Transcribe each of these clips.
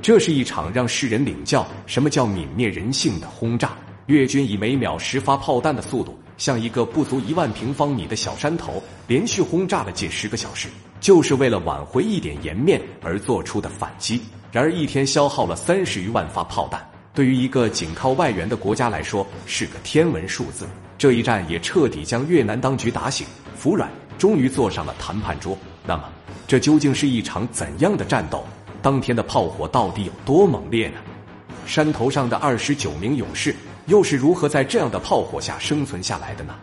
这是一场让世人领教什么叫泯灭人性的轰炸。越军以每秒十发炮弹的速度，向一个不足一万平方米的小山头连续轰炸了近十个小时，就是为了挽回一点颜面而做出的反击。然而，一天消耗了三十余万发炮弹，对于一个仅靠外援的国家来说是个天文数字。这一战也彻底将越南当局打醒，服软，终于坐上了谈判桌。那么，这究竟是一场怎样的战斗？当天的炮火到底有多猛烈呢？山头上的二十九名勇士又是如何在这样的炮火下生存下来的呢？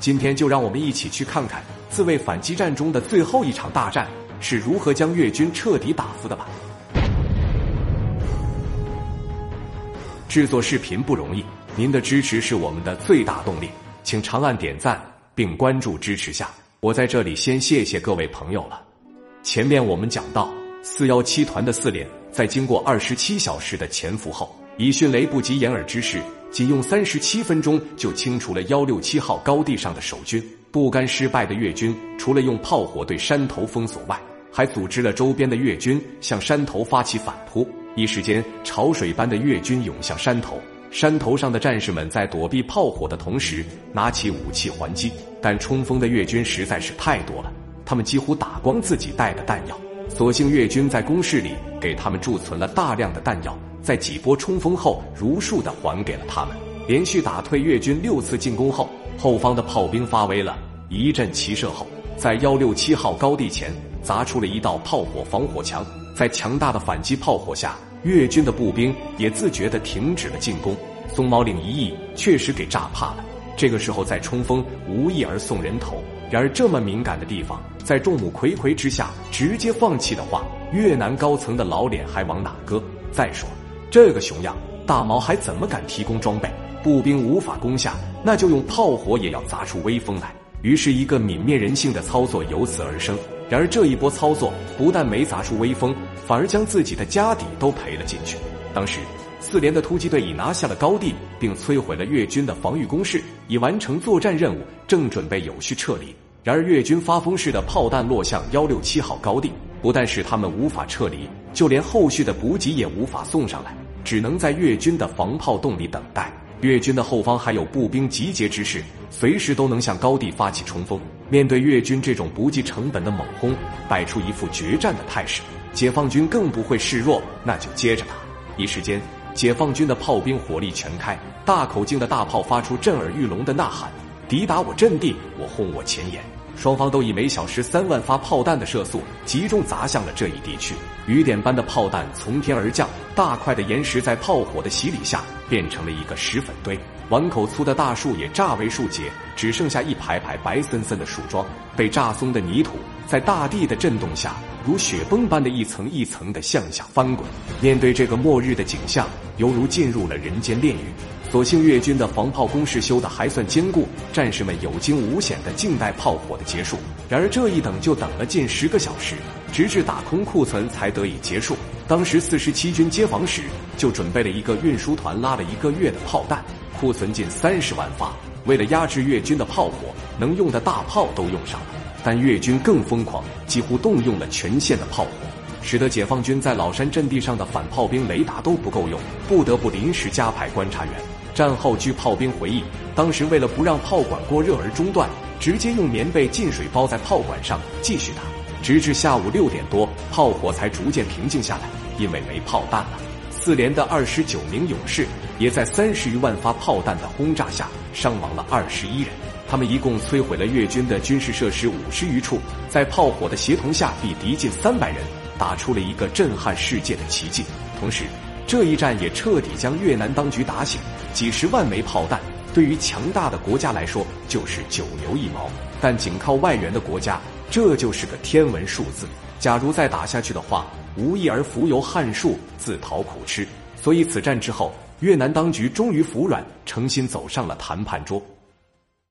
今天就让我们一起去看看自卫反击战中的最后一场大战是如何将越军彻底打服的吧。制作视频不容易，您的支持是我们的最大动力，请长按点赞并关注支持下。我在这里先谢谢各位朋友了。前面我们讲到，四幺七团的四连在经过二十七小时的潜伏后，以迅雷不及掩耳之势，仅用三十七分钟就清除了幺六七号高地上的守军。不甘失败的越军，除了用炮火对山头封锁外，还组织了周边的越军向山头发起反扑。一时间，潮水般的越军涌向山头，山头上的战士们在躲避炮火的同时，拿起武器还击。但冲锋的越军实在是太多了，他们几乎打光自己带的弹药。所幸越军在工事里给他们贮存了大量的弹药，在几波冲锋后，如数的还给了他们。连续打退越军六次进攻后，后方的炮兵发威了，一阵齐射后，在幺六七号高地前砸出了一道炮火防火墙。在强大的反击炮火下。越军的步兵也自觉地停止了进攻，松毛岭一役确实给炸怕了。这个时候再冲锋，无异而送人头。然而这么敏感的地方，在众目睽睽之下直接放弃的话，越南高层的老脸还往哪搁？再说这个熊样，大毛还怎么敢提供装备？步兵无法攻下，那就用炮火也要砸出威风来。于是，一个泯灭人性的操作由此而生。然而这一波操作不但没砸出威风。反而将自己的家底都赔了进去。当时，四连的突击队已拿下了高地，并摧毁了越军的防御工事，已完成作战任务，正准备有序撤离。然而，越军发疯式的炮弹落向幺六七号高地，不但使他们无法撤离，就连后续的补给也无法送上来，只能在越军的防炮洞里等待。越军的后方还有步兵集结之势，随时都能向高地发起冲锋。面对越军这种不计成本的猛轰，摆出一副决战的态势。解放军更不会示弱，那就接着打。一时间，解放军的炮兵火力全开，大口径的大炮发出震耳欲聋的呐喊：“抵打我阵地，我轰我前沿。”双方都以每小时三万发炮弹的射速，集中砸向了这一地区。雨点般的炮弹从天而降，大块的岩石在炮火的洗礼下变成了一个石粉堆。碗口粗的大树也炸为数节，只剩下一排排白森森的树桩。被炸松的泥土在大地的震动下。如雪崩般的一层一层的向下翻滚，面对这个末日的景象，犹如进入了人间炼狱。所幸越军的防炮工事修得还算坚固，战士们有惊无险的静待炮火的结束。然而这一等就等了近十个小时，直至打空库存才得以结束。当时四十七军接防时就准备了一个运输团拉了一个月的炮弹，库存近三十万发。为了压制越军的炮火，能用的大炮都用上了。但越军更疯狂，几乎动用了全线的炮火，使得解放军在老山阵地上的反炮兵雷达都不够用，不得不临时加派观察员。战后据炮兵回忆，当时为了不让炮管过热而中断，直接用棉被浸水包在炮管上继续打，直至下午六点多，炮火才逐渐平静下来，因为没炮弹了。四连的二十九名勇士也在三十余万发炮弹的轰炸下伤亡了二十一人。他们一共摧毁了越军的军事设施五十余处，在炮火的协同下，比敌近三百人，打出了一个震撼世界的奇迹。同时，这一战也彻底将越南当局打醒。几十万枚炮弹对于强大的国家来说就是九牛一毛，但仅靠外援的国家，这就是个天文数字。假如再打下去的话，无异而浮游汉树，自讨苦吃。所以，此战之后，越南当局终于服软，诚心走上了谈判桌。